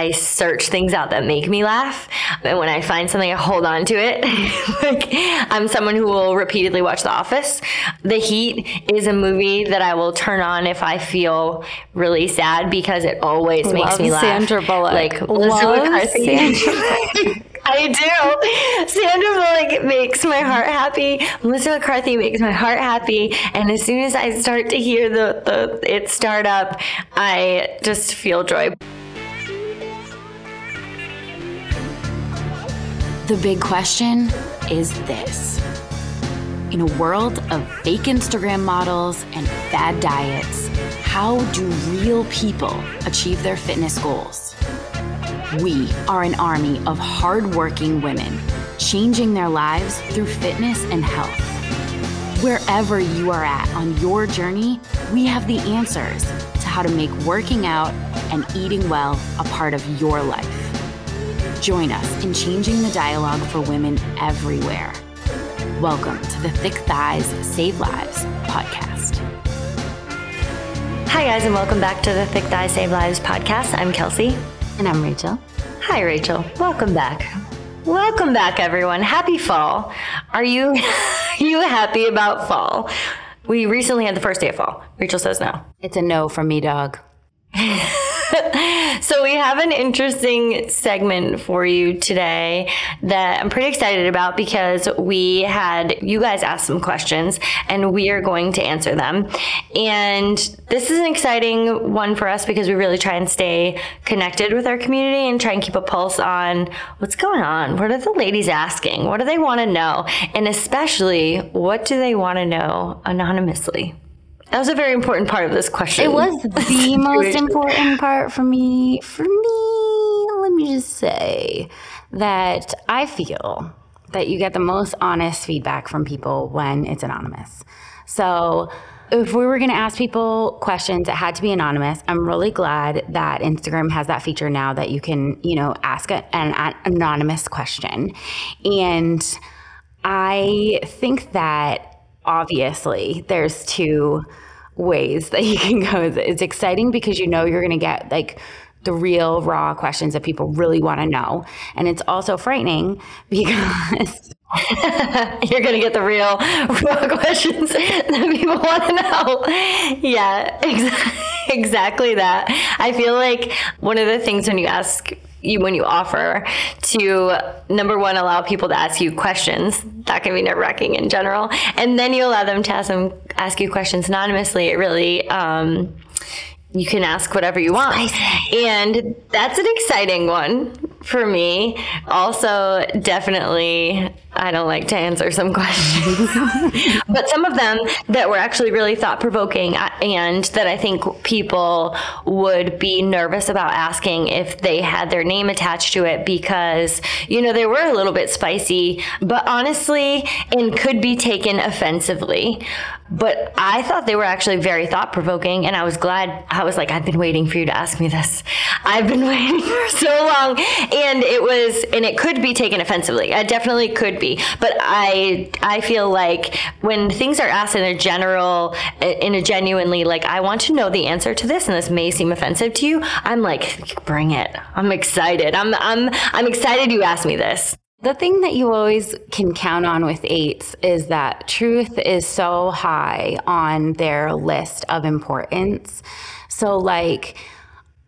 I search things out that make me laugh. And when I find something, I hold on to it. like, I'm someone who will repeatedly watch The Office. The Heat is a movie that I will turn on if I feel really sad because it always Love makes me laugh. Sandra Bullock. Like, Love McCarthy. Sandra I do. Sandra Bullock makes my heart happy. Melissa McCarthy makes my heart happy. And as soon as I start to hear the, the it start up, I just feel joy. The big question is this. In a world of fake Instagram models and fad diets, how do real people achieve their fitness goals? We are an army of hardworking women changing their lives through fitness and health. Wherever you are at on your journey, we have the answers to how to make working out and eating well a part of your life. Join us in changing the dialogue for women everywhere. Welcome to the Thick Thighs Save Lives podcast. Hi, guys, and welcome back to the Thick Thighs Save Lives podcast. I'm Kelsey. And I'm Rachel. Hi, Rachel. Welcome back. Welcome back, everyone. Happy fall. Are you you happy about fall? We recently had the first day of fall. Rachel says no. It's a no from me, dog. so we have an interesting segment for you today that I'm pretty excited about because we had you guys ask some questions and we are going to answer them. And this is an exciting one for us because we really try and stay connected with our community and try and keep a pulse on what's going on. What are the ladies asking? What do they want to know? And especially, what do they want to know anonymously? That was a very important part of this question. It was the most important part for me. For me, let me just say that I feel that you get the most honest feedback from people when it's anonymous. So, if we were going to ask people questions, it had to be anonymous. I'm really glad that Instagram has that feature now that you can, you know, ask an, an anonymous question. And I think that obviously there's two ways that you can go. It's exciting because you know you're going to get like the real raw questions that people really want to know. And it's also frightening because you're going to get the real raw questions that people want to know. Yeah, exactly, exactly that. I feel like one of the things when you ask you when you offer to number one allow people to ask you questions. That can be nerve wracking in general. And then you allow them to ask them ask you questions anonymously. It really um, you can ask whatever you want. And that's an exciting one for me. Also, definitely, I don't like to answer some questions, but some of them that were actually really thought provoking uh, and that I think people would be nervous about asking if they had their name attached to it because, you know, they were a little bit spicy, but honestly, and could be taken offensively. But I thought they were actually very thought provoking, and I was glad. I was like, I've been waiting for you to ask me this. I've been waiting for so long, and it was, and it could be taken offensively. It definitely could be. But I, I feel like when things are asked in a general, in a genuinely like, I want to know the answer to this, and this may seem offensive to you. I'm like, bring it. I'm excited. I'm, I'm, I'm excited you asked me this. The thing that you always can count on with eights is that truth is so high on their list of importance. So, like,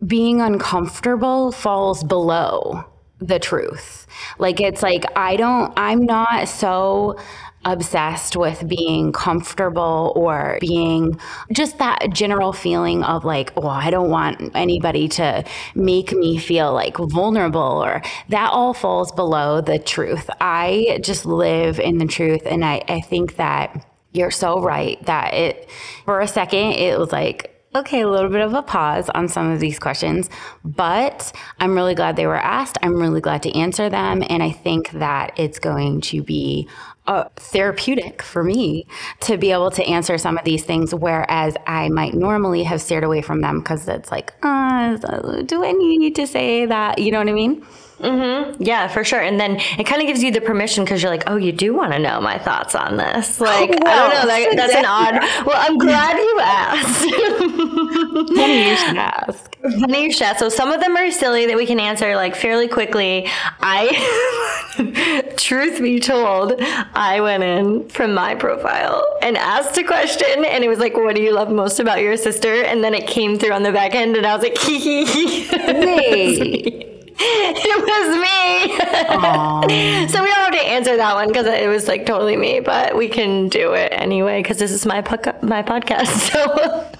being uncomfortable falls below the truth. Like, it's like, I don't, I'm not so obsessed with being comfortable or being just that general feeling of like, oh, I don't want anybody to make me feel like vulnerable or that all falls below the truth. I just live in the truth. And I, I think that you're so right that it, for a second, it was like, okay, a little bit of a pause on some of these questions, but I'm really glad they were asked. I'm really glad to answer them. And I think that it's going to be uh, therapeutic for me to be able to answer some of these things, whereas I might normally have steered away from them because it's like, uh, do I need to say that? You know what I mean? Mm-hmm. Yeah, for sure. And then it kind of gives you the permission because you're like, oh, you do want to know my thoughts on this. Like, oh, I don't know. That, that's an odd. Well, I'm glad you asked. Funny you should ask. Funny you should ask. So some of them are silly that we can answer like fairly quickly. I, truth be told, I went in from my profile and asked a question, and it was like, "What do you love most about your sister?" And then it came through on the back end, and I was like, "Hee hee hee." It was me. so we don't have to answer that one because it was like totally me, but we can do it anyway because this is my po- my podcast. So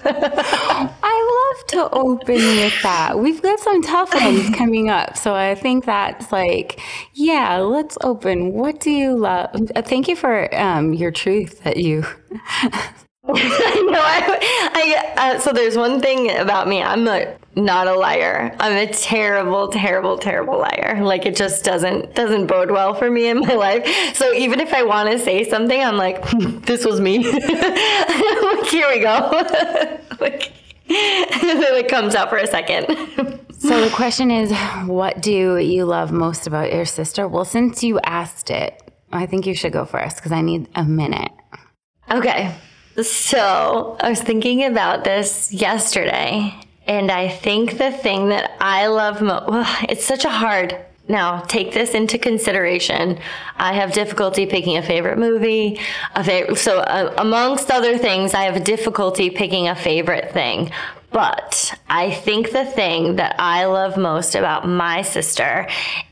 I love to open with that. We've got some tough ones coming up, so I think that's like, yeah, let's open. What do you love? Thank you for um, your truth that you I know. I, I uh, so there's one thing about me. I'm a, not a liar. I'm a terrible, terrible, terrible liar. Like it just doesn't doesn't bode well for me in my life. So even if I want to say something, I'm like, this was me. like, here we go. like it comes out for a second. so the question is, what do you love most about your sister? Well, since you asked it, I think you should go first because I need a minute. Okay. So I was thinking about this yesterday, and I think the thing that I love most, well, it's such a hard. Now, take this into consideration. I have difficulty picking a favorite movie. A favorite, so, uh, amongst other things, I have difficulty picking a favorite thing. But I think the thing that I love most about my sister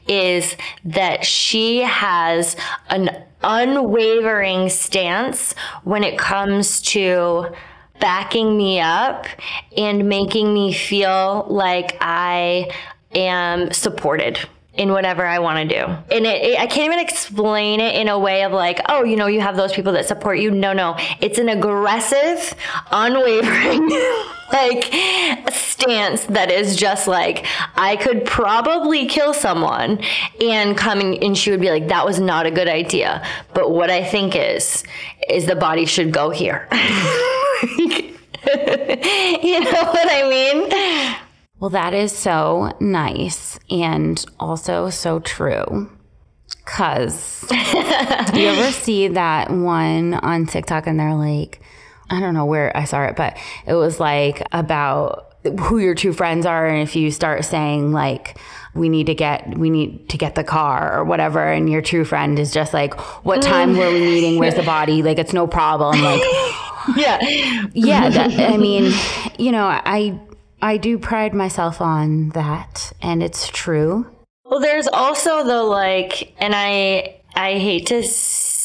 is that she has an unwavering stance when it comes to backing me up and making me feel like I am supported in whatever I want to do. And it, it, I can't even explain it in a way of like, oh, you know, you have those people that support you. No, no. It's an aggressive, unwavering, like stance that is just like, I could probably kill someone and come and she would be like, that was not a good idea. But what I think is, is the body should go here. you know what I mean? Well, that is so nice and also so true. Cause do you ever see that one on TikTok and they're like, I don't know where I saw it, but it was like about who your true friends are and if you start saying like we need to get we need to get the car or whatever and your true friend is just like what mm. time were we meeting? Where's the body? Like it's no problem like yeah. Yeah that, i mean you know i I do pride myself on that, and it's true. Well, there's also the like, and I I hate to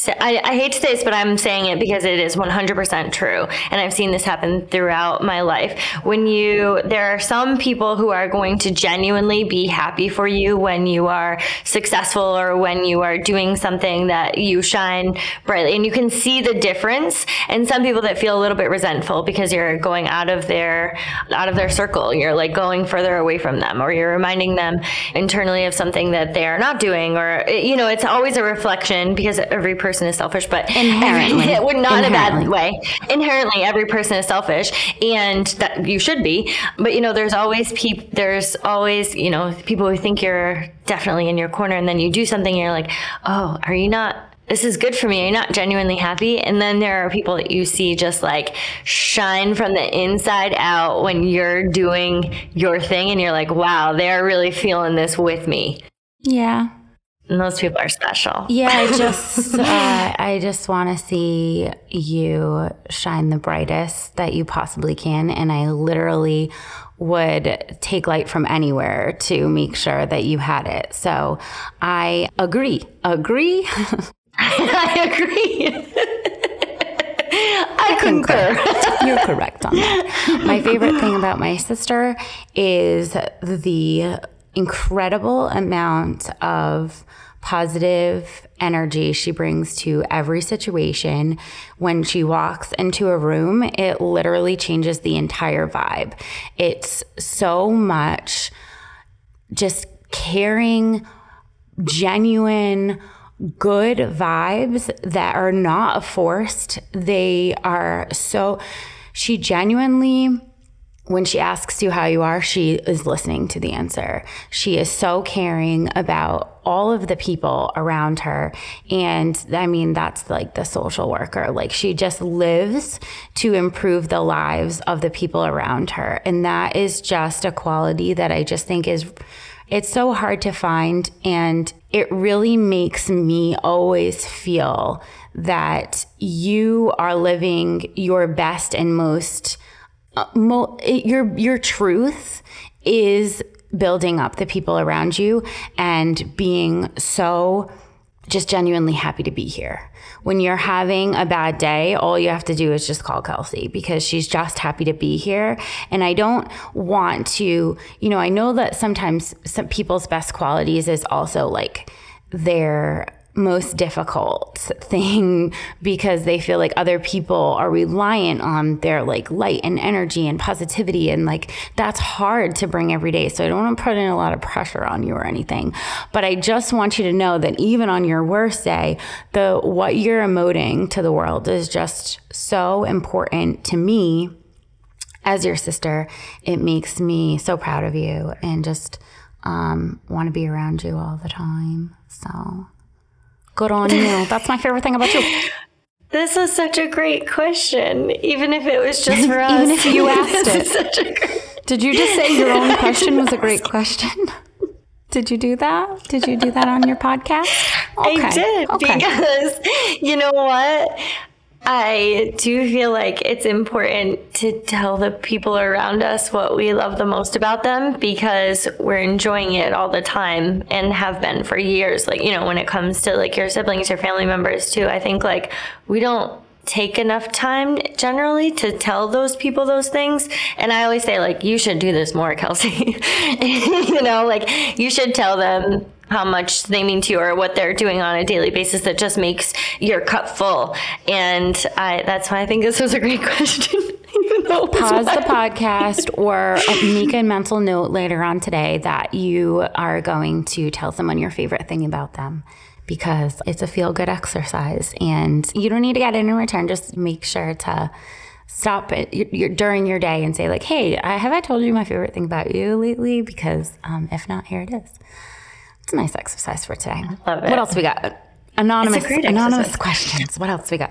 I, I, hate to say this, but I'm saying it because it is 100% true. And I've seen this happen throughout my life. When you, there are some people who are going to genuinely be happy for you when you are successful or when you are doing something that you shine brightly. And you can see the difference. And some people that feel a little bit resentful because you're going out of their, out of their circle. You're like going further away from them or you're reminding them internally of something that they are not doing. Or, you know, it's always a reflection because every person person is selfish, but inherently, it would not in a bad way. Inherently, every person is selfish, and that you should be. But you know, there's always people. There's always you know people who think you're definitely in your corner, and then you do something, and you're like, oh, are you not? This is good for me. Are you not genuinely happy? And then there are people that you see just like shine from the inside out when you're doing your thing, and you're like, wow, they're really feeling this with me. Yeah. And those people are special. Yeah, I just uh, I just want to see you shine the brightest that you possibly can, and I literally would take light from anywhere to make sure that you had it. So I agree. Agree. I agree. I concur. You're correct on that. My favorite thing about my sister is the incredible amount of positive energy she brings to every situation. When she walks into a room, it literally changes the entire vibe. It's so much just caring, genuine, good vibes that are not forced. They are so, she genuinely, when she asks you how you are, she is listening to the answer. She is so caring about all of the people around her. And I mean, that's like the social worker. Like she just lives to improve the lives of the people around her. And that is just a quality that I just think is it's so hard to find. And it really makes me always feel that you are living your best and most, uh, mo- your, your truth is building up the people around you and being so just genuinely happy to be here. When you're having a bad day, all you have to do is just call Kelsey because she's just happy to be here. And I don't want to, you know, I know that sometimes some people's best qualities is also like their most difficult thing because they feel like other people are reliant on their like light and energy and positivity and like that's hard to bring every day. So i don't want to put in a lot of pressure on you or anything. But i just want you to know that even on your worst day the what you're emoting to the world is just so important to me. As your sister it makes me so proud of you and just um, want to be around you all the time. So Good on you. That's my favorite thing about you. This is such a great question, even if it was just for us. even if you asked it. Great... Did you just say your own question was a great question? Did you do that? Did you do that on your podcast? Okay. I did okay. because you know what? I do feel like it's important to tell the people around us what we love the most about them because we're enjoying it all the time and have been for years. Like, you know, when it comes to like your siblings, your family members too, I think like we don't take enough time generally to tell those people those things. And I always say, like, you should do this more, Kelsey. you know, like, you should tell them how much they mean to you or what they're doing on a daily basis that just makes your cup full. And I, that's why I think this was a great question. Pause the podcast or make a mental note later on today that you are going to tell someone your favorite thing about them because it's a feel good exercise and you don't need to get it in return. Just make sure to stop it during your day and say like, "Hey, have I told you my favorite thing about you lately?" Because um, if not, here it is. It's a nice exercise for today. Love it. What else we got? Anonymous anonymous questions. What else we got?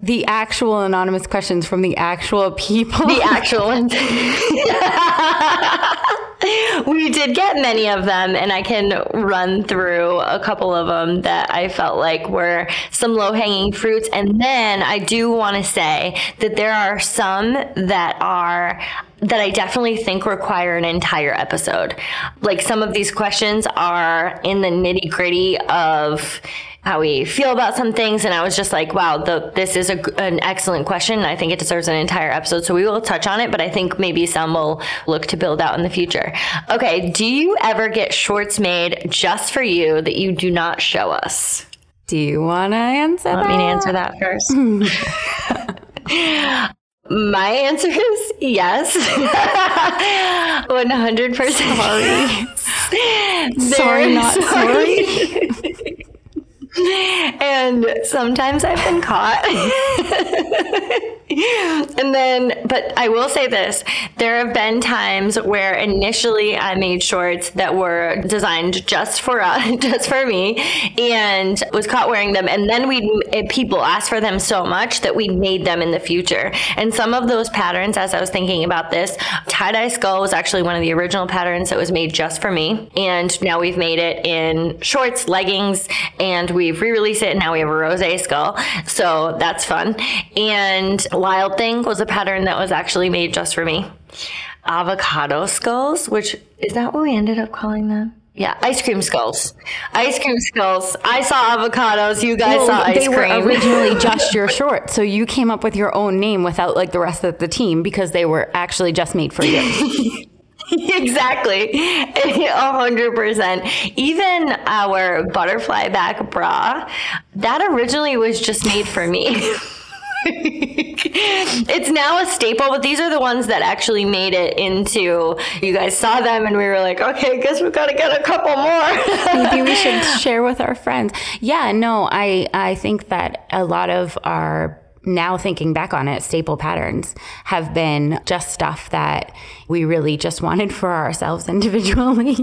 The actual anonymous questions from the actual people. The actual ones. we did get many of them, and I can run through a couple of them that I felt like were some low hanging fruits. And then I do want to say that there are some that are that I definitely think require an entire episode. Like some of these questions are in the nitty gritty of how we feel about some things. And I was just like, wow, the, this is a, an excellent question. I think it deserves an entire episode. So we will touch on it, but I think maybe some will look to build out in the future. Okay. Do you ever get shorts made just for you that you do not show us? Do you want to answer Want that? me answer that first? My answer is yes. 100% sorry. sorry, not sorry. sorry. And sometimes I've been caught. and then, but I will say this there have been times where initially I made shorts that were designed just for us, uh, just for me, and was caught wearing them. And then we people asked for them so much that we made them in the future. And some of those patterns, as I was thinking about this, tie dye skull was actually one of the original patterns that was made just for me. And now we've made it in shorts, leggings, and we've re-released it. And now we have a rose skull. So that's fun. And Wild Thing was a pattern that was actually made just for me. Avocado skulls, which is that what we ended up calling them? Yeah, ice cream skulls. Ice cream skulls. I saw avocados. You guys well, saw ice they cream. They were originally just your short, so you came up with your own name without like the rest of the team because they were actually just made for you. exactly. A hundred percent. Even our butterfly back bra, that originally was just made for me. it's now a staple, but these are the ones that actually made it into. You guys saw them, and we were like, okay, I guess we've got to get a couple more. Maybe we should share with our friends. Yeah, no, I I think that a lot of our now thinking back on it, staple patterns have been just stuff that we really just wanted for ourselves individually.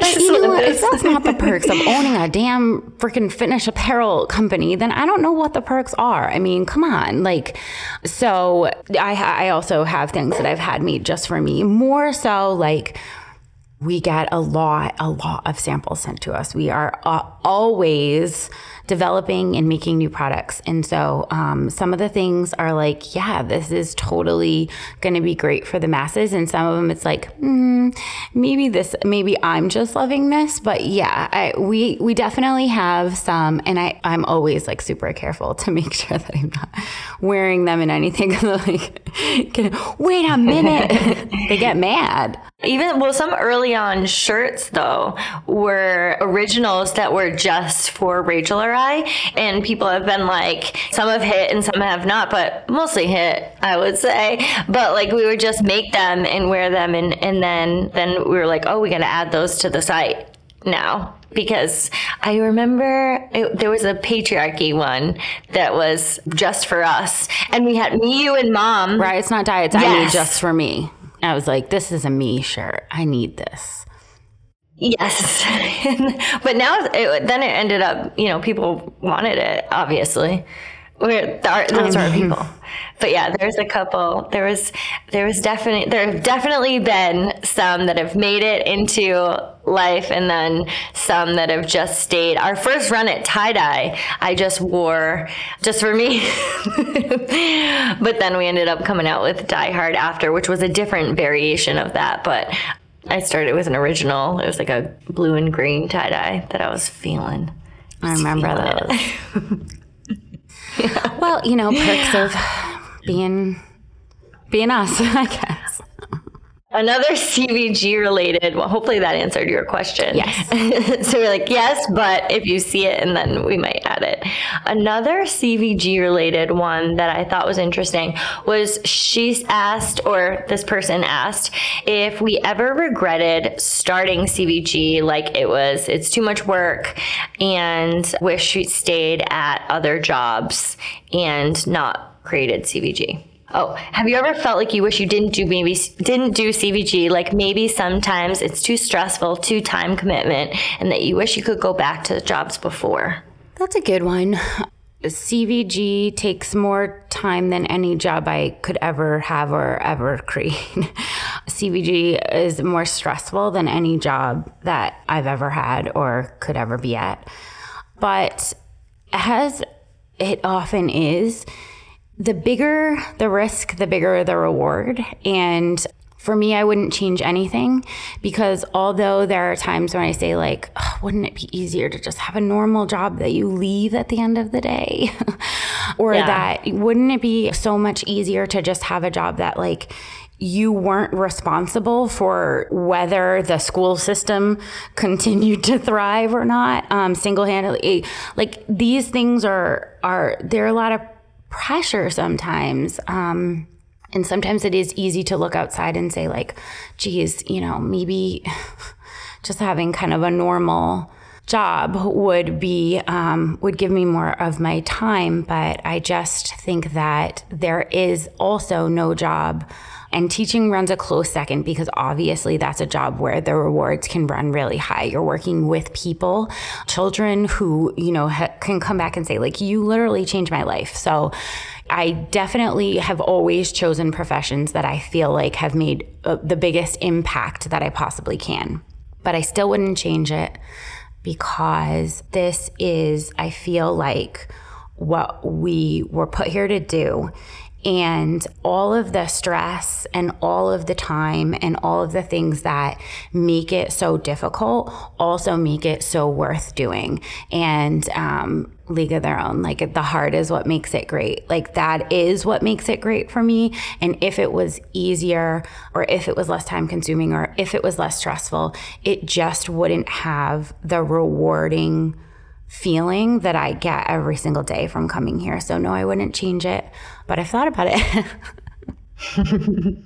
but you know what? If that's not the perks of owning a damn freaking fitness apparel company, then I don't know what the perks are. I mean, come on. Like, so I, I also have things that I've had made just for me, more so like, we get a lot, a lot of samples sent to us. We are uh, always developing and making new products. And so um, some of the things are like, yeah, this is totally going to be great for the masses. And some of them, it's like, mm, maybe this, maybe I'm just loving this. But yeah, I, we we definitely have some, and I I'm always like super careful to make sure that I'm not wearing them in anything. like, wait a minute, they get mad. Even well, some early on shirts though were originals that were just for Rachel or I, and people have been like, some have hit and some have not, but mostly hit, I would say. But like we would just make them and wear them, and and then then we were like, oh, we got to add those to the site now because I remember it, there was a patriarchy one that was just for us, and we had me, you, and mom. Right, it's not diets. Yes. I need just for me. I was like, this is a me shirt. I need this. Yes. but now, it, then it ended up, you know, people wanted it, obviously. We're those are people. But yeah, there's a couple. There was there was definitely there have definitely been some that have made it into life and then some that have just stayed. Our first run at tie dye, I just wore just for me. but then we ended up coming out with Die Hard after, which was a different variation of that. But I started with an original. It was like a blue and green tie dye that I was feeling. I remember those. yeah. Well, you know, perks of being being us, I guess. Another CVG related, well, hopefully that answered your question. Yes. so we're like, yes, but if you see it, and then we might add it. Another CVG related one that I thought was interesting was she asked, or this person asked, if we ever regretted starting CVG, like it was, it's too much work, and wish we stayed at other jobs and not created CVG. Oh, have you ever felt like you wish you didn't do maybe didn't do CVG? Like maybe sometimes it's too stressful, too time commitment, and that you wish you could go back to the jobs before. That's a good one. CVG takes more time than any job I could ever have or ever create. CVG is more stressful than any job that I've ever had or could ever be at. But as it often is, the bigger the risk, the bigger the reward. And for me, I wouldn't change anything because although there are times when I say, like, oh, wouldn't it be easier to just have a normal job that you leave at the end of the day? or yeah. that wouldn't it be so much easier to just have a job that, like, you weren't responsible for whether the school system continued to thrive or not um, single-handedly like these things are are there are a lot of pressure sometimes. Um, and sometimes it is easy to look outside and say, like, geez, you know, maybe just having kind of a normal job would be um, would give me more of my time but i just think that there is also no job and teaching runs a close second because obviously that's a job where the rewards can run really high. You're working with people, children who, you know, ha- can come back and say, like, you literally changed my life. So I definitely have always chosen professions that I feel like have made uh, the biggest impact that I possibly can. But I still wouldn't change it because this is, I feel like, what we were put here to do. And all of the stress and all of the time and all of the things that make it so difficult also make it so worth doing. And um, League of Their Own, like the heart is what makes it great. Like that is what makes it great for me. And if it was easier or if it was less time consuming or if it was less stressful, it just wouldn't have the rewarding feeling that I get every single day from coming here. So, no, I wouldn't change it, but I've thought about it.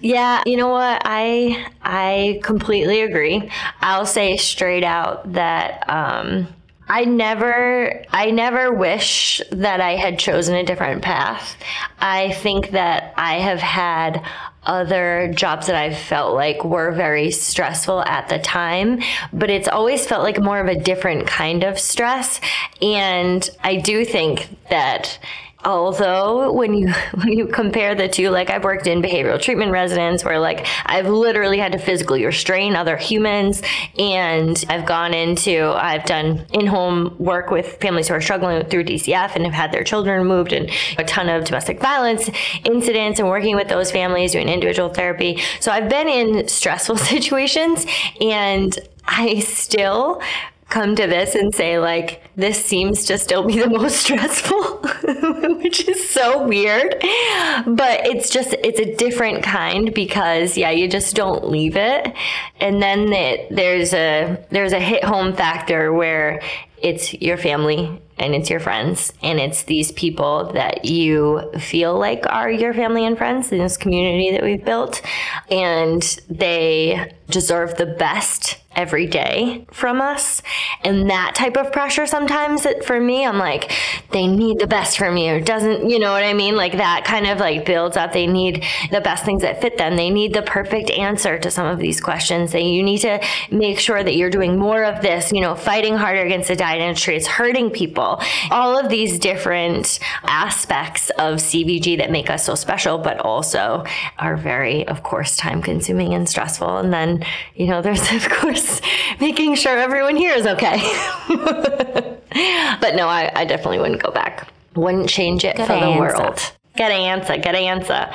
yeah, you know what? I I completely agree. I'll say straight out that um, I never I never wish that I had chosen a different path. I think that I have had other jobs that I've felt like were very stressful at the time, but it's always felt like more of a different kind of stress. And I do think that Although when you when you compare the two, like I've worked in behavioral treatment residence where like I've literally had to physically restrain other humans and I've gone into I've done in-home work with families who are struggling through DCF and have had their children removed and a ton of domestic violence incidents and working with those families doing individual therapy. So I've been in stressful situations and I still come to this and say like this seems to still be the most stressful which is so weird. But it's just it's a different kind because yeah you just don't leave it. And then it, there's a there's a hit home factor where it's your family and it's your friends. And it's these people that you feel like are your family and friends in this community that we've built. And they deserve the best every day from us. And that type of pressure sometimes for me, I'm like, they need the best from you. Doesn't, you know what I mean? Like that kind of like builds up. They need the best things that fit them. They need the perfect answer to some of these questions. They, you need to make sure that you're doing more of this, you know, fighting harder against the diet industry. It's hurting people. All of these different aspects of CVG that make us so special, but also are very, of course, time consuming and stressful. And then, you know, there's of course just making sure everyone here is okay. but no, I, I, definitely wouldn't go back. Wouldn't change it Good for answer. the world. Get an answer. Get an answer.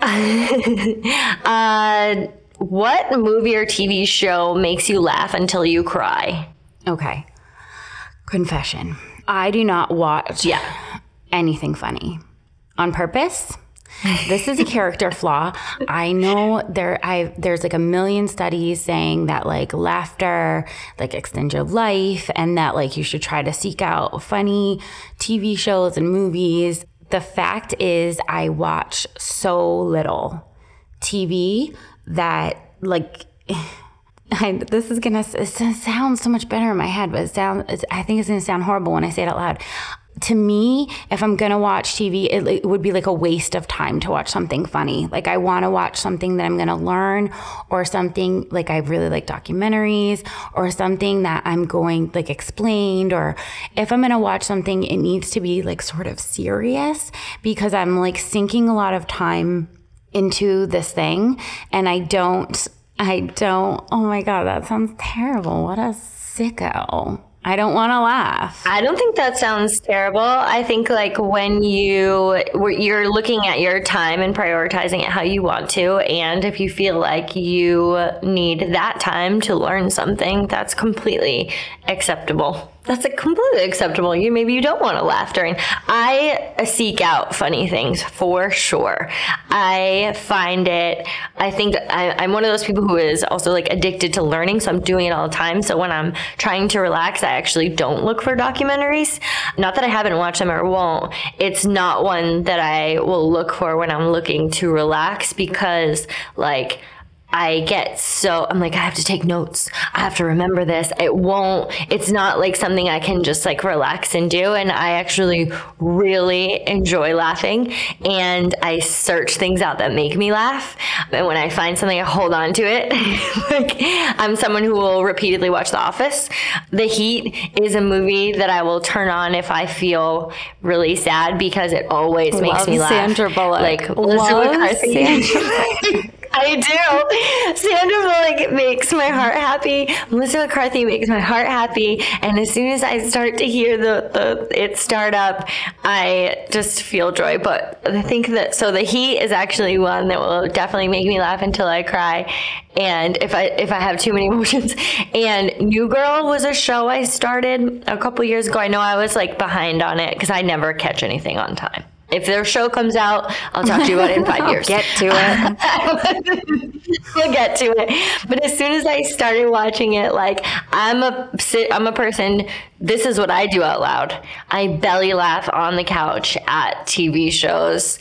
uh, what movie or TV show makes you laugh until you cry? Okay. Confession. I do not watch yeah. anything funny on purpose this is a character flaw. I know there I there's like a million studies saying that like laughter like extends your life and that like you should try to seek out funny TV shows and movies. The fact is I watch so little TV that like I, this is gonna sound so much better in my head, but it sounds I think it's gonna sound horrible when I say it out loud to me, if I'm gonna watch TV, it, it, would be like a waste of time to watch something funny. Like I want to watch something that I'm gonna learn, or something like I really like documentaries, or something that I'm going like explained. Or if I'm gonna watch something, it needs to be like sort of serious because I'm like sinking a lot of time into this thing, and I don't. I don't. Oh my god, that sounds terrible. What a sicko. I don't want to laugh. I don't think that sounds terrible. I think like when you you're looking at your time and prioritizing it how you want to and if you feel like you need that time to learn something, that's completely acceptable that's a completely acceptable. You maybe you don't want to laugh during. I seek out funny things for sure. I find it. I think I, am one of those people who is also like addicted to learning, so I'm doing it all the time. So when I'm trying to relax, I actually don't look for documentaries. Not that I haven't watched them or won't. It's not one that I will look for when I'm looking to relax because like I get so I'm like I have to take notes. I have to remember this. It won't it's not like something I can just like relax and do and I actually really enjoy laughing and I search things out that make me laugh. And when I find something I hold on to it. like I'm someone who will repeatedly watch The Office. The Heat is a movie that I will turn on if I feel really sad because it always Love makes me laugh. Sandra Bullock. Like Elizabeth McCarthy. I do. Sandra Bullock makes my heart happy. Melissa McCarthy makes my heart happy. And as soon as I start to hear the, the it start up, I just feel joy. But I think that so the heat is actually one that will definitely make me laugh until I cry. And if I if I have too many emotions. And New Girl was a show I started a couple years ago. I know I was like behind on it because I never catch anything on time. If their show comes out, I'll talk to you about it in five years. Get to it. we'll get to it. But as soon as I started watching it, like I'm a I'm a person. This is what I do out loud. I belly laugh on the couch at TV shows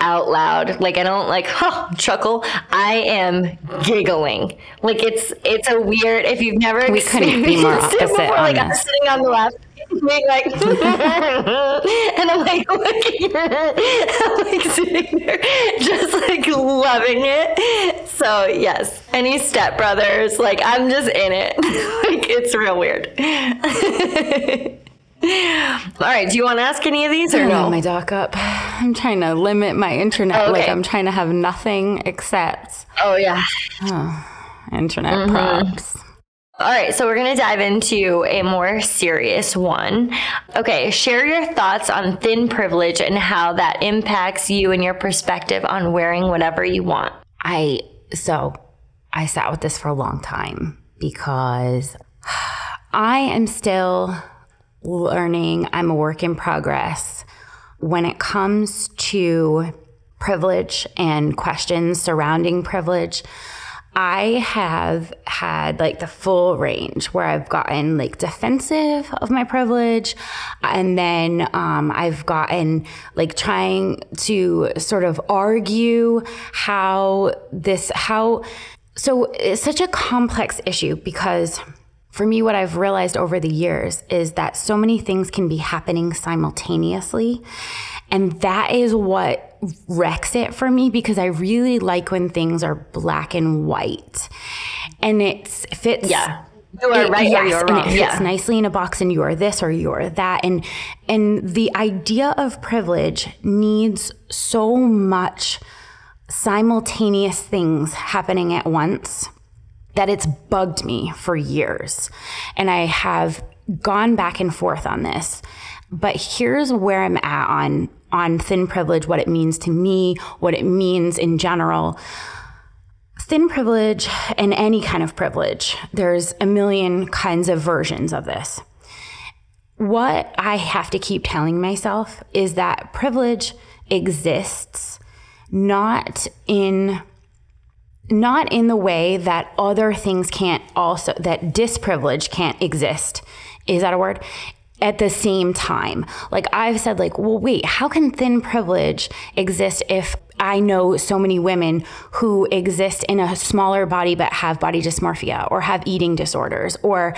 out loud. Like I don't like huh, chuckle. I am giggling. Like it's it's a weird. If you've never we couldn't be more opposite before, like. I'm sitting on the left being like, and I'm like looking at I'm like sitting there, just like loving it. So yes, any stepbrothers, like I'm just in it. like it's real weird. All right, do you want to ask any of these or no? my dock up. I'm trying to limit my internet. Okay. Like I'm trying to have nothing except oh yeah. internet Mm-hmm. props. All right, so we're going to dive into a more serious one. Okay, share your thoughts on thin privilege and how that impacts you and your perspective on wearing whatever you want. I so I sat with this for a long time because I am still learning. I'm a work in progress when it comes to privilege and questions surrounding privilege. I have had like the full range where I've gotten like defensive of my privilege. And then um, I've gotten like trying to sort of argue how this, how, so it's such a complex issue because for me, what I've realized over the years is that so many things can be happening simultaneously. And that is what wrecks it for me because I really like when things are black and white. And it fits. Yeah. You are it- right or yes, you're and it fits Yeah. nicely in a box and you're this or you're that. And and the idea of privilege needs so much simultaneous things happening at once that it's bugged me for years. And I have gone back and forth on this. But here's where I'm at on on thin privilege, what it means to me, what it means in general. Thin privilege and any kind of privilege, there's a million kinds of versions of this. What I have to keep telling myself is that privilege exists not in not in the way that other things can't also that disprivilege can't exist is that a word at the same time. Like i've said like well wait how can thin privilege exist if i know so many women who exist in a smaller body but have body dysmorphia or have eating disorders? Or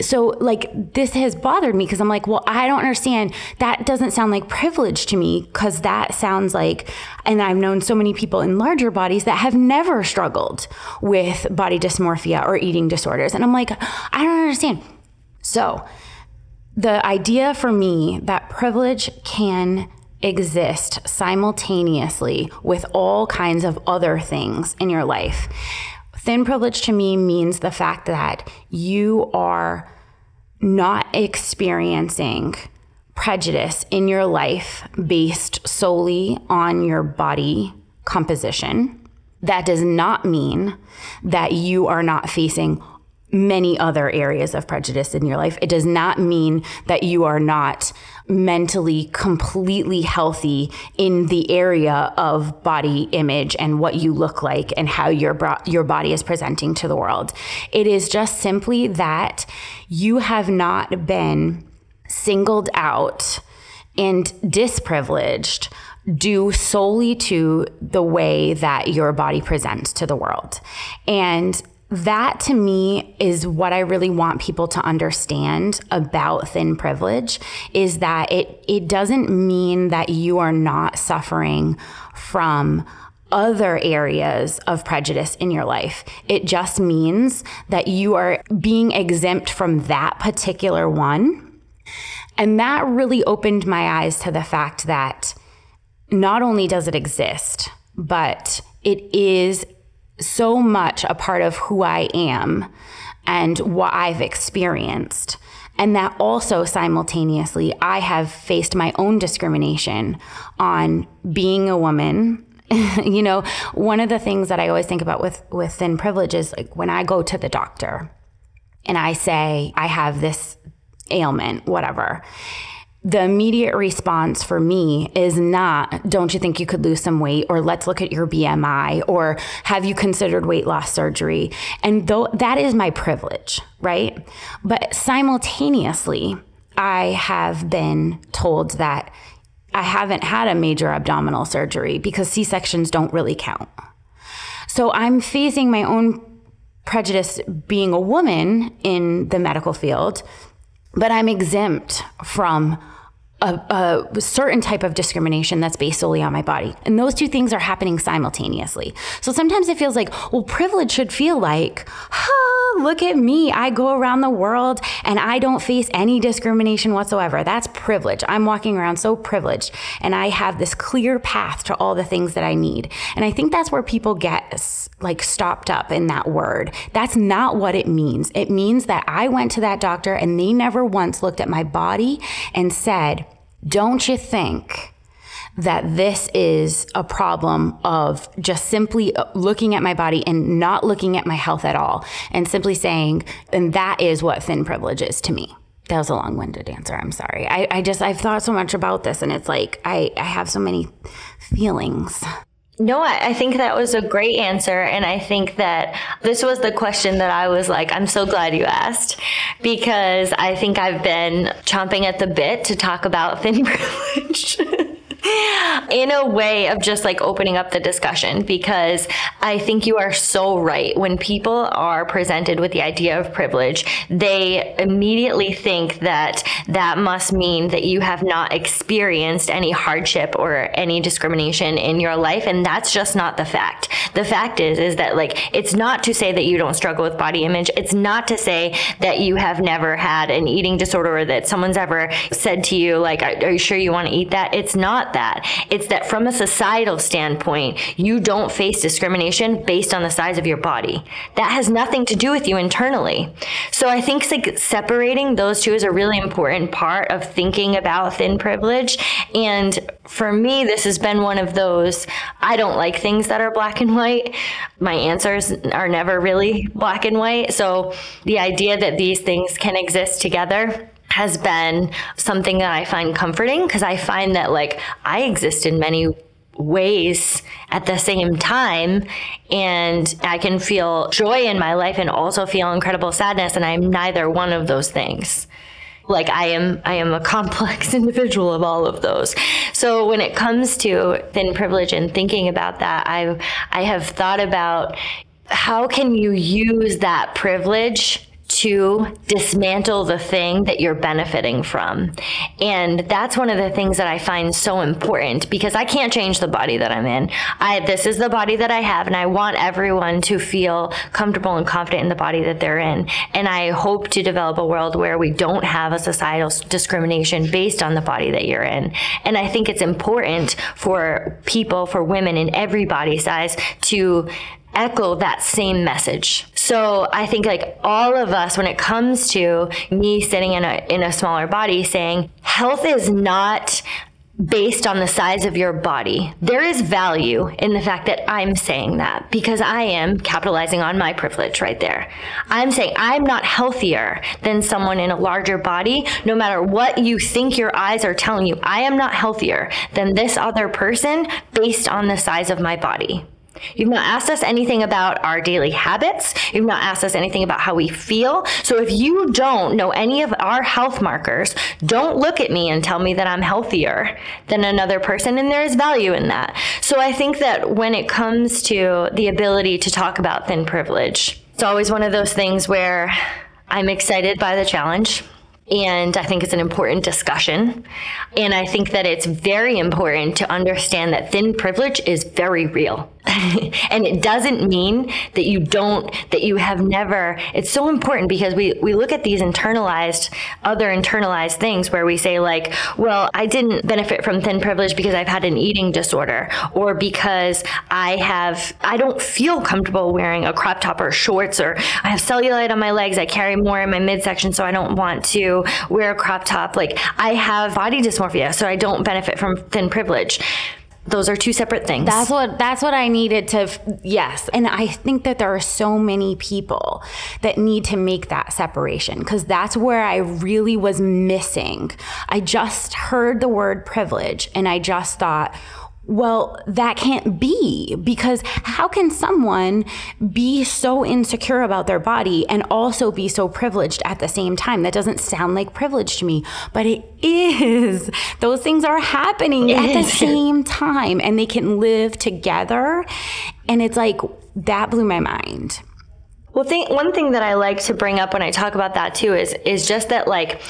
so like this has bothered me because i'm like well i don't understand. That doesn't sound like privilege to me because that sounds like and i've known so many people in larger bodies that have never struggled with body dysmorphia or eating disorders. And i'm like i don't understand. So the idea for me that privilege can exist simultaneously with all kinds of other things in your life. Thin privilege to me means the fact that you are not experiencing prejudice in your life based solely on your body composition. That does not mean that you are not facing many other areas of prejudice in your life. It does not mean that you are not mentally completely healthy in the area of body image and what you look like and how your bro- your body is presenting to the world. It is just simply that you have not been singled out and disprivileged due solely to the way that your body presents to the world. And that to me is what I really want people to understand about thin privilege is that it it doesn't mean that you are not suffering from other areas of prejudice in your life. It just means that you are being exempt from that particular one. And that really opened my eyes to the fact that not only does it exist, but it is so much a part of who I am and what I've experienced. And that also simultaneously, I have faced my own discrimination on being a woman. you know, one of the things that I always think about with, with thin privilege is like when I go to the doctor and I say, I have this ailment, whatever the immediate response for me is not, don't you think you could lose some weight? Or let's look at your BMI, or have you considered weight loss surgery? And though that is my privilege, right? But simultaneously, I have been told that I haven't had a major abdominal surgery because C sections don't really count. So I'm facing my own prejudice being a woman in the medical field, but I'm exempt from a, a, certain type of discrimination that's based solely on my body. And those two things are happening simultaneously. So sometimes it feels like, well, privilege should feel like, ah, look at me. I go around the world and I don't face any discrimination whatsoever. That's privilege. I'm walking around so privileged and I have this clear path to all the things that I need. And I think that's where people get like stopped up in that word. That's not what it means. It means that I went to that doctor and they never once looked at my body and said, don't you think that this is a problem of just simply uh, looking at my body and not looking at my health at all and simply saying, and that is what thin privilege is to me? That was a long winded answer. I'm sorry. I, I just, I've thought so much about this and it's like, I, I have so many feelings. No, I, I, think that was a great answer. And I think that this was the question that I was like, I'm so glad you asked because I think I've been chomping at the bit to talk about thin privilege. In a way of just like opening up the discussion because I think you are so right. When people are presented with the idea of privilege, they immediately think that that must mean that you have not experienced any hardship or any discrimination in your life. And that's just not the fact. The fact is, is that like, it's not to say that you don't struggle with body image. It's not to say that you have never had an eating disorder or that someone's ever said to you, like, are you sure you want to eat that? It's not that. It's that from a societal standpoint, you don't face discrimination based on the size of your body. That has nothing to do with you internally. So I think like separating those two is a really important part of thinking about thin privilege. And for me, this has been one of those I don't like things that are black and white. My answers are never really black and white. So the idea that these things can exist together has been something that I find comforting because I find that like I exist in many ways at the same time and I can feel joy in my life and also feel incredible sadness and I'm neither one of those things like I am I am a complex individual of all of those. So when it comes to thin privilege and thinking about that I I have thought about how can you use that privilege to dismantle the thing that you're benefiting from. And that's one of the things that I find so important because I can't change the body that I'm in. I this is the body that I have and I want everyone to feel comfortable and confident in the body that they're in. And I hope to develop a world where we don't have a societal discrimination based on the body that you're in. And I think it's important for people, for women in every body size to echo that same message. So I think like all of us, when it comes to me sitting in a in a smaller body, saying health is not based on the size of your body. There is value in the fact that I'm saying that because I am capitalizing on my privilege right there. I'm saying I'm not healthier than someone in a larger body, no matter what you think your eyes are telling you. I am not healthier than this other person based on the size of my body. You've not asked us anything about our daily habits. You've not asked us anything about how we feel. So if you don't know any of our health markers, don't look at me and tell me that I'm healthier than another person. And there is value in that. So I think that when it comes to the ability to talk about thin privilege, it's always one of those things where I'm excited by the challenge. And I think it's an important discussion. And I think that it's very important to understand that thin privilege is very real. and it doesn't mean that you don't, that you have never, it's so important because we, we look at these internalized, other internalized things where we say, like, well, I didn't benefit from thin privilege because I've had an eating disorder or because I have, I don't feel comfortable wearing a crop top or shorts or I have cellulite on my legs. I carry more in my midsection, so I don't want to wear a crop top. Like, I have body dysmorphia, so I don't benefit from thin privilege Those are two separate things. That's what that's what I needed to yes. And I think that there are so many people that need to make that separation cuz that's where I really was missing. I just heard the word privilege and I just thought well, that can't be because how can someone be so insecure about their body and also be so privileged at the same time? That doesn't sound like privilege to me, but it is. Those things are happening it at is. the same time and they can live together. And it's like, that blew my mind. Well, think, one thing that I like to bring up when I talk about that too is is just that like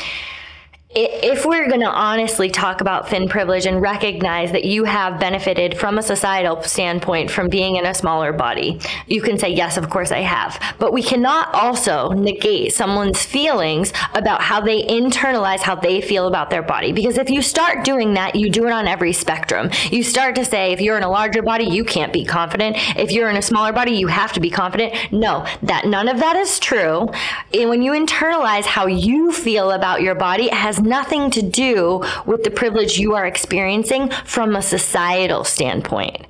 if we're going to honestly talk about thin privilege and recognize that you have benefited from a societal standpoint from being in a smaller body, you can say, yes, of course I have. But we cannot also negate someone's feelings about how they internalize how they feel about their body. Because if you start doing that, you do it on every spectrum. You start to say, if you're in a larger body, you can't be confident. If you're in a smaller body, you have to be confident. No, that none of that is true. And when you internalize how you feel about your body, it has nothing to do with the privilege you are experiencing from a societal standpoint.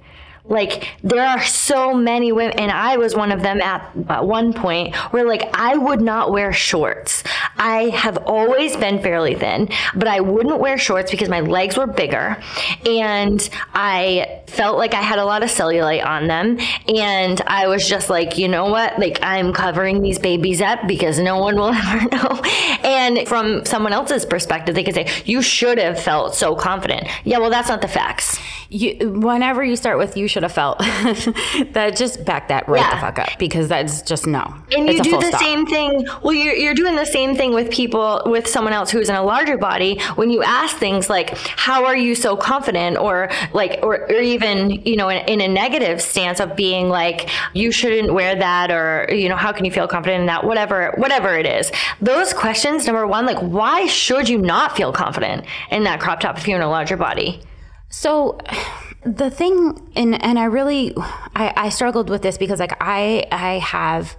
Like there are so many women, and I was one of them at, at one point where like I would not wear shorts. I have always been fairly thin, but I wouldn't wear shorts because my legs were bigger, and I felt like I had a lot of cellulite on them, and I was just like, you know what, like I'm covering these babies up because no one will ever know. And from someone else's perspective, they could say you should have felt so confident. Yeah, well, that's not the facts. You, whenever you start with you should have felt that just back that right yeah. the fuck up because that's just no. And you do the stop. same thing. Well, you're, you're doing the same thing with people, with someone else who's in a larger body. When you ask things like, how are you so confident? Or like, or, or even, you know, in, in a negative stance of being like, you shouldn't wear that or, you know, how can you feel confident in that? Whatever, whatever it is. Those questions, number one, like, why should you not feel confident in that crop top if you're in a larger body? So the thing and and I really I, I struggled with this because like I I have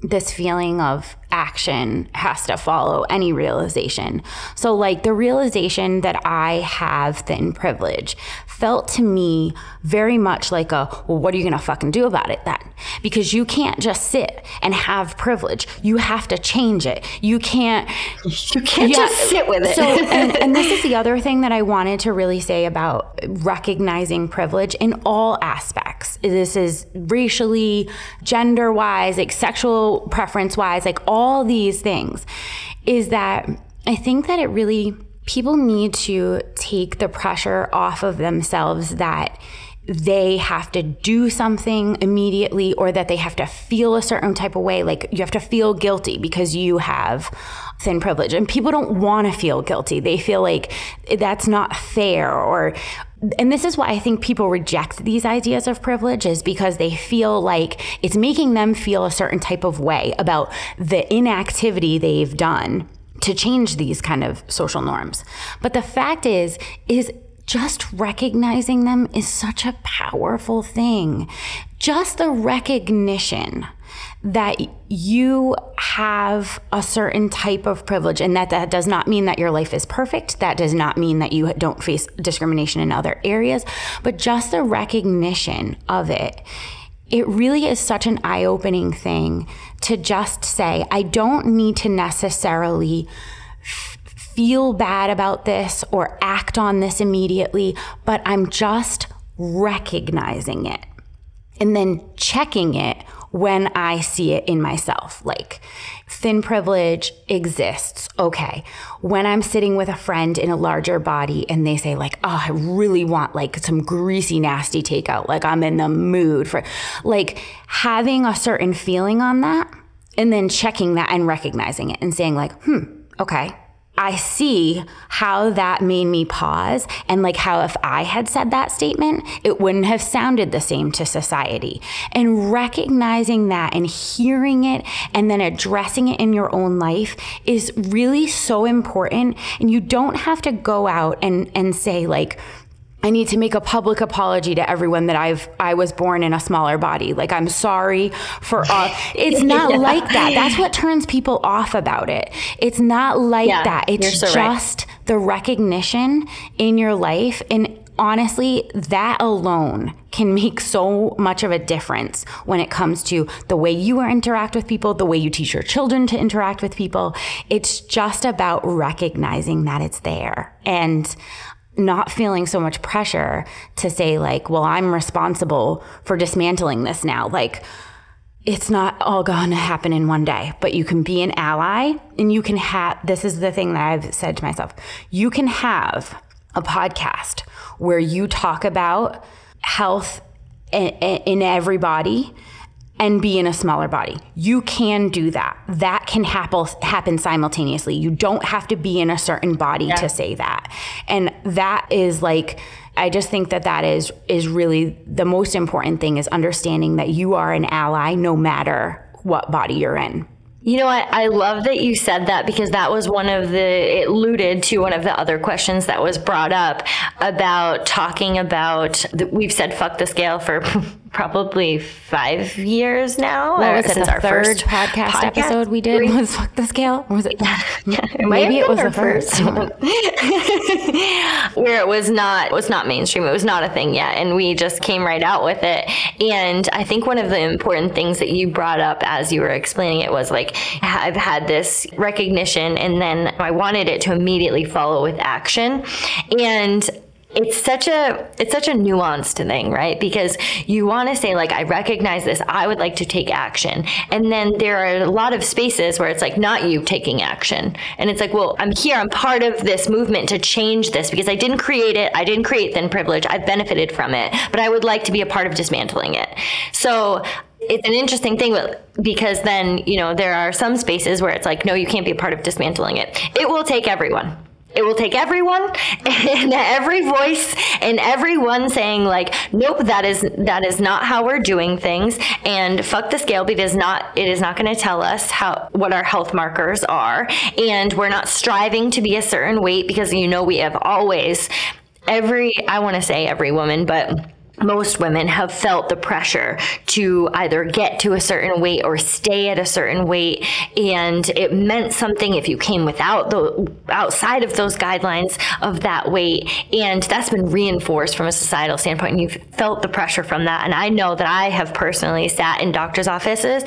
this feeling of action has to follow any realization. So, like the realization that I have thin privilege felt to me very much like a, well, what are you gonna fucking do about it then? Because you can't just sit and have privilege. You have to change it. You can't. You can't yeah, just sit with it. So, and, and this is the other thing that I wanted to really say about recognizing privilege in all aspects. This is racially, gender wise, like sexual preference wise, like all these things. Is that I think that it really people need to take the pressure off of themselves that they have to do something immediately or that they have to feel a certain type of way. Like you have to feel guilty because you have thin privilege. And people don't want to feel guilty. They feel like that's not fair or and this is why I think people reject these ideas of privilege is because they feel like it's making them feel a certain type of way about the inactivity they've done to change these kind of social norms. But the fact is, is just recognizing them is such a powerful thing. Just the recognition that you have a certain type of privilege and that that does not mean that your life is perfect. That does not mean that you don't face discrimination in other areas but just the recognition of it it really is such an eye-opening thing to just say i don't need to necessarily feel bad about this or act on this immediately, but I'm just recognizing it and then checking it when I see it in myself. Like, thin privilege exists. Okay. When I'm sitting with a friend in a larger body and they say, like, oh, I really want like some greasy, nasty takeout, like I'm in the mood for, like, having a certain feeling on that and then checking that and recognizing it and saying, like, hmm, okay, I see how that made me pause and like how if I had said that statement, it wouldn't have sounded the same to society. And recognizing that and hearing it and then addressing it in your own life is really so important. And you don't have to go out and, and say, like, I need to make a public apology to everyone that I've I was born in a smaller body. Like I'm sorry for all. It's not yeah. like that. That's what turns people off about it. It's not like yeah, that. It's so just right. the recognition in your life and honestly, that alone can make so much of a difference when it comes to the way you interact with people, the way you teach your children to interact with people. It's just about recognizing that it's there and not feeling so much pressure to say, like, well, I'm responsible for dismantling this now. Like, it's not all going to happen in one day, but you can be an ally and you can have this is the thing that I've said to myself you can have a podcast where you talk about health in, in and be in a smaller body. You can do that. That can happen happen simultaneously. You don't have to be in a certain body yeah. to say that. And that is like I just think that that is is really the most important thing is understanding that you are an ally no matter what body you're in. You know what? I love that you said that because that was one of the, it alluded to one of the other questions that was brought up about talking about, the, we've said fuck the scale for probably five years now. What was it? Since our third podcast, podcast, episode we did was fuck the scale. or was it? it Maybe it was the first where it was not it was not mainstream. It was not a thing yet, and we just came right out with it. And I think one of the important things that you brought up as you were explaining it was like I've had this recognition, and then I wanted it to immediately follow with action, and it's such a it's such a nuanced thing right? Because you want to say like i recognize this. I would like to take action. And then there are a lot of spaces where it's like not you taking action. And it's like well i'm here. I'm part of this movement to change this because i didn't create it. I didn't create thin privilege. I've benefited from it. But i would like to be a part of dismantling it. So it's an interesting thing because then you know there are some spaces where it's like no you can't be a part of dismantling it. It will take everyone it will take everyone and every voice and everyone saying like nope that is that is not how we're doing things. And fuck the scale because not it is not going to tell us how what our health markers are. And we're not striving to be a certain weight because you know we have always every I want to say every woman but most women have felt the pressure to either get to a certain weight or stay at a certain weight and it meant something if you came without the outside of those guidelines of that weight and that's been reinforced from a societal standpoint and you've felt the pressure from that and I know that I have personally sat in doctors offices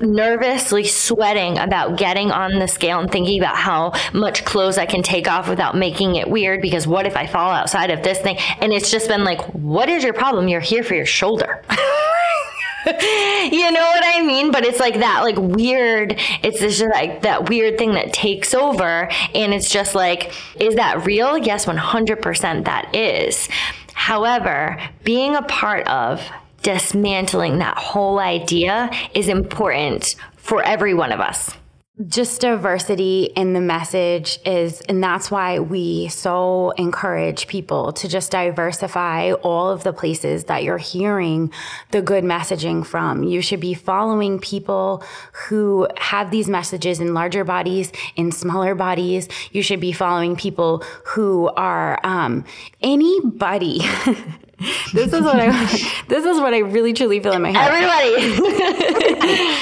nervously sweating about getting on the scale and thinking about how much clothes I can take off without making it weird because what if I fall outside of this thing? And it's just been like what is your problem problem. You're here for your shoulder. you know what I mean? But it's like that, like weird. It's just like that weird thing that takes over. And it's just like, is that real? Yes, 100% that is. However, being a part of dismantling that whole idea is important for every one of us just diversity in the message is, and that's why we so encourage people to just diversify all of the places that you're hearing the good messaging from. You should be following people who have these messages in larger bodies, in smaller bodies. You should be following people who are um, anybody. this is what I this is what I really truly feel in my head. Everybody.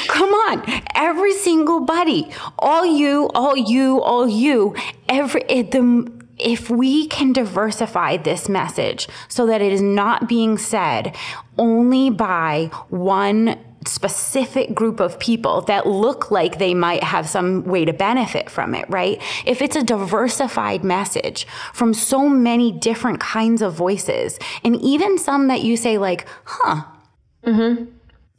Come on. Every single buddy. All you, all you, all you. Every the if we can diversify this message so that it is not being said only by one specific group of people that look like they might have some way to benefit from it, right? If it's a diversified message from so many different kinds of voices, and even some that you say, like, huh, mm-hmm.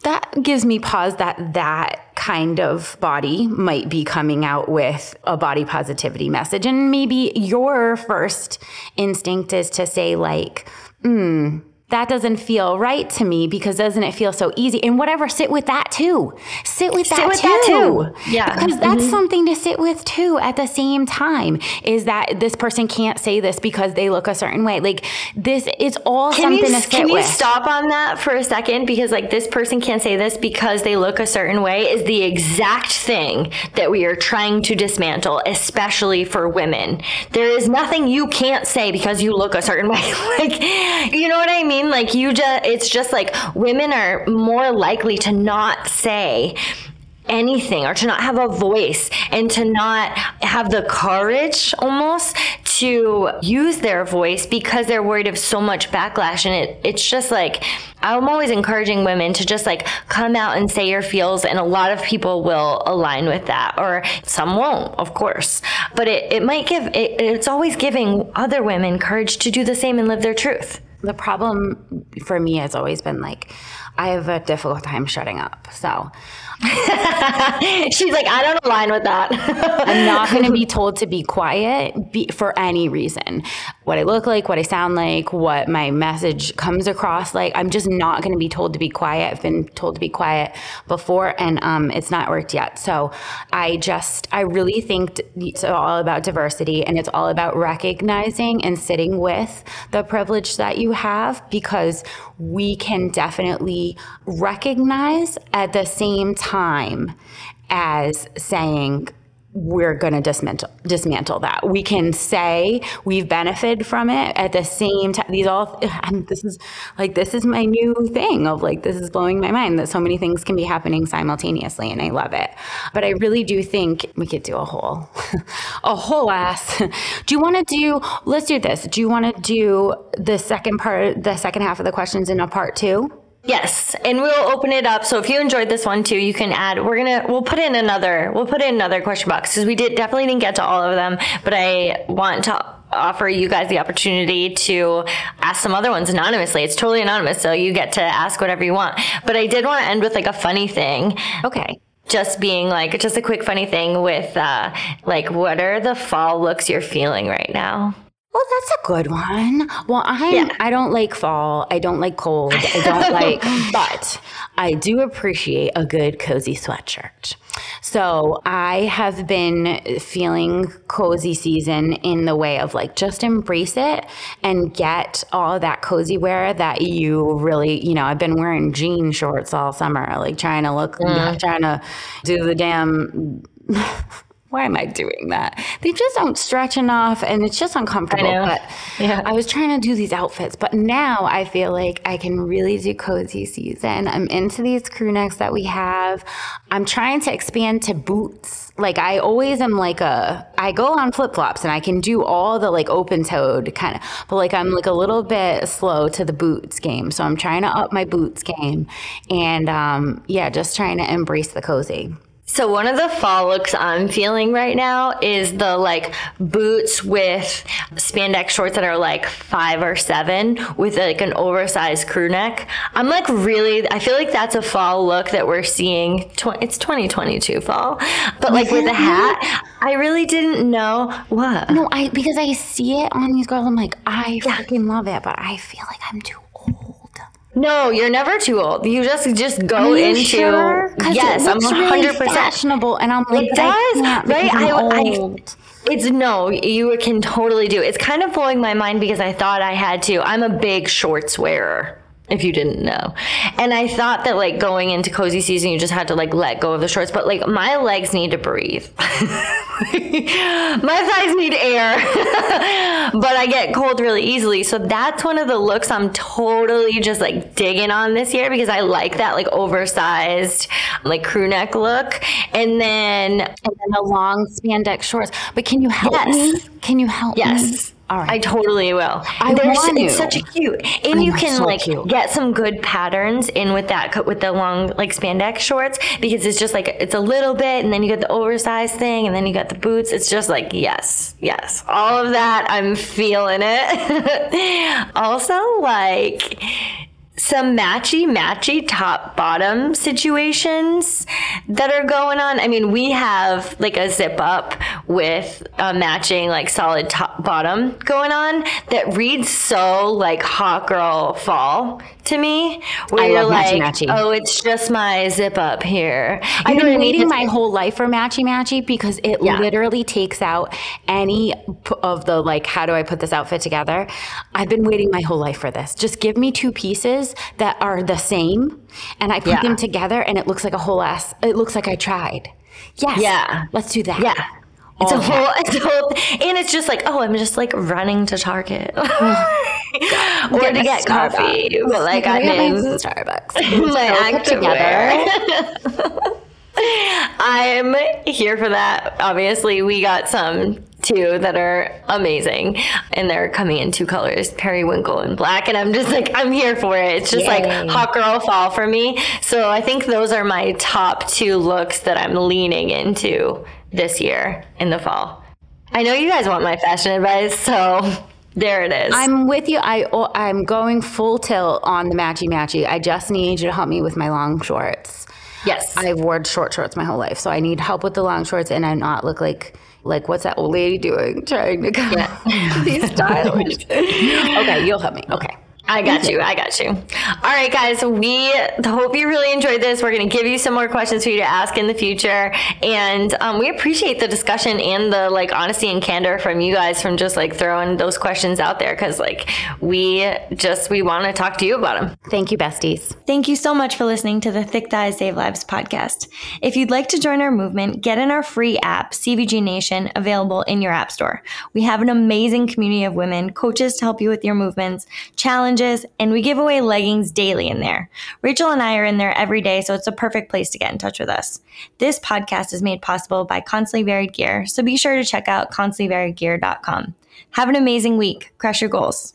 that gives me pause that that kind of body might be coming out with a body positivity message. And maybe your first instinct is to say, like, hmm, that doesn't feel right to me because doesn't it feel so easy? And whatever, sit with that too. Sit with, sit that, with too. that too. Yeah. Because that's mm-hmm. something to sit with too at the same time is that this person can't say this because they look a certain way. Like this is all can something you, to sit Can with. you stop on that for a second? Because like this person can't say this because they look a certain way is the exact thing that we are trying to dismantle, especially for women. There is nothing you can't say because you look a certain way. like, you know what I mean? Mean? Like you just, it's just like women are more likely to not say anything or to not have a voice and to not have the courage almost to use their voice because they're worried of so much backlash. And it, it's just like, I'm always encouraging women to just like come out and say your feels. And a lot of people will align with that, or some won't, of course. But it, it might give, it, it's always giving other women courage to do the same and live their truth. The problem for me has always been like, I have a difficult time shutting up. So She's like, I don't align with that. I'm not going to be told to be quiet be, for any reason. What I look like, what I sound like, what my message comes across like. I'm just not going to be told to be quiet. I've been told to be quiet before, and um, it's not worked yet. So I just, I really think it's all about diversity and it's all about recognizing and sitting with the privilege that you have because we can definitely recognize at the same time as saying, we're going to dismantle dismantle that. We can say we've benefited from it at the same time. These all and this is like this is my new thing of like this is blowing my mind that so many things can be happening simultaneously, and I love it. But I really do think we could do a whole a whole ass. Do you want to do? Let's do this. Do you want to do the second part, the second half of the questions in a part two? Yes, and we'll open it up. So if you enjoyed this one too, you can add. We're gonna we'll put in another we'll put in another question box because we did definitely didn't get to all of them, but I want to offer you guys the opportunity to ask some other ones anonymously. It's totally anonymous, so you get to ask whatever you want. But I did want to end with like a funny thing. Okay. Just being like just a quick funny thing with uh like what are the fall looks you're feeling right now? Well, that's a good one. Well, I yeah. I don't like fall. I don't like cold. I don't like, but I do appreciate a good cozy sweatshirt. So I have been feeling cozy season in the way of like just embrace it and get all that cozy wear that you really, you know, I've been wearing jean shorts all summer, like trying to look, mm. trying to do the damn why am I doing that? They just don't stretch enough and it's just uncomfortable. I but yeah. I was trying to do these outfits, but now I feel like I can really do cozy season. I'm into these crew necks that we have. I'm trying to expand to boots. Like I always am like a I go on flip flops and I can do all the like open toed kind of but like I'm like a little bit slow to the boots game. So I'm trying to up my boots game and um yeah, just trying to embrace the cozy. So one of the fall looks I'm feeling right now is the like boots with spandex shorts that are like five or seven with like an oversized crew neck. I'm like really, I feel like that's a fall look that we're seeing. Tw- it's 2022 fall, but like with a hat, I really didn't know what. No, I because I see it on these girls. I'm like, I yeah. fucking love it, but I feel like I'm too no, you're never too old. You just just go into sure? yes, I'm 100 really percent fashionable, and I'm like, it does right. I, I, it's no, you can totally do. It's kind of blowing my mind because I thought I had to. I'm a big shorts wearer if you didn't know. And I thought that like going into cozy season, you just had to like let go of the shorts, but like my legs need to breathe. my thighs need air, but I get cold really easily. So that's one of the looks I'm totally just like digging on this year because I like that like oversized like crew neck look. And then, and then the long spandex shorts. But can you help yes. me? Can you help yes. me? Yes. All right. I totally will. I There's, want It's such a cute, and I you can so like cute. get some good patterns in with that with the long like spandex shorts because it's just like it's a little bit, and then you get the oversized thing, and then you got the boots. It's just like yes, yes, all of that. I'm feeling it. also, like some matchy matchy top bottom situations that are going on. I mean, we have like a zip up with a matching like solid top bottom going on that reads so like hot girl fall to me. Where I you're like, matchy, matchy. oh, it's just my zip up here. You I've been waiting my whole life for matchy matchy because it yeah. literally takes out any of the like, how do I put this outfit together? I've been waiting my whole life for this. Just give me two pieces that are the same and I put yeah. them together and it looks like a whole ass. It looks like I tried. Yes. Yeah. Let's do that. Yeah. It's a oh, whole, it's a whole, and it's just like, oh, I'm just like running to Target or to get coffee. But like, I'm in Starbucks. my act together. I'm here for that. Obviously, we got some too that are amazing. And they're coming in two colors, periwinkle and black. And I'm just like, I'm here for it. It's just Yay. like hot girl fall for me. So I think those are my top two looks that I'm leaning into this year in the fall. I know you guys want my fashion advice, so there it is. I'm with you. I oh, I'm going full tilt on the matchy matchy. I just need you to help me with my long shorts. Yes, I've worn short shorts my whole life, so I need help with the long shorts, and I not look like like what's that old lady doing trying to come yeah. these styles. okay, you'll help me. Okay. I got you. I got you. All right, guys. We hope you really enjoyed this. We're going to give you some more questions for you to ask in the future, and um, we appreciate the discussion and the like honesty and candor from you guys from just like throwing those questions out there because like we just we want to talk to you about them. Thank you, besties. Thank you so much for listening to the Thick Thighs Save Lives podcast. If you'd like to join our movement, get in our free app, CVG Nation, available in your app store. We have an amazing community of women, coaches to help you with your movements, challenges challenges, and we give away leggings daily in there. Rachel and I are in there every day, so it's a perfect place to get in touch with us. This podcast is made possible by Constantly Varied Gear, so be sure to check out constantlyvariedgear.com. Have an amazing week. Crush your goals.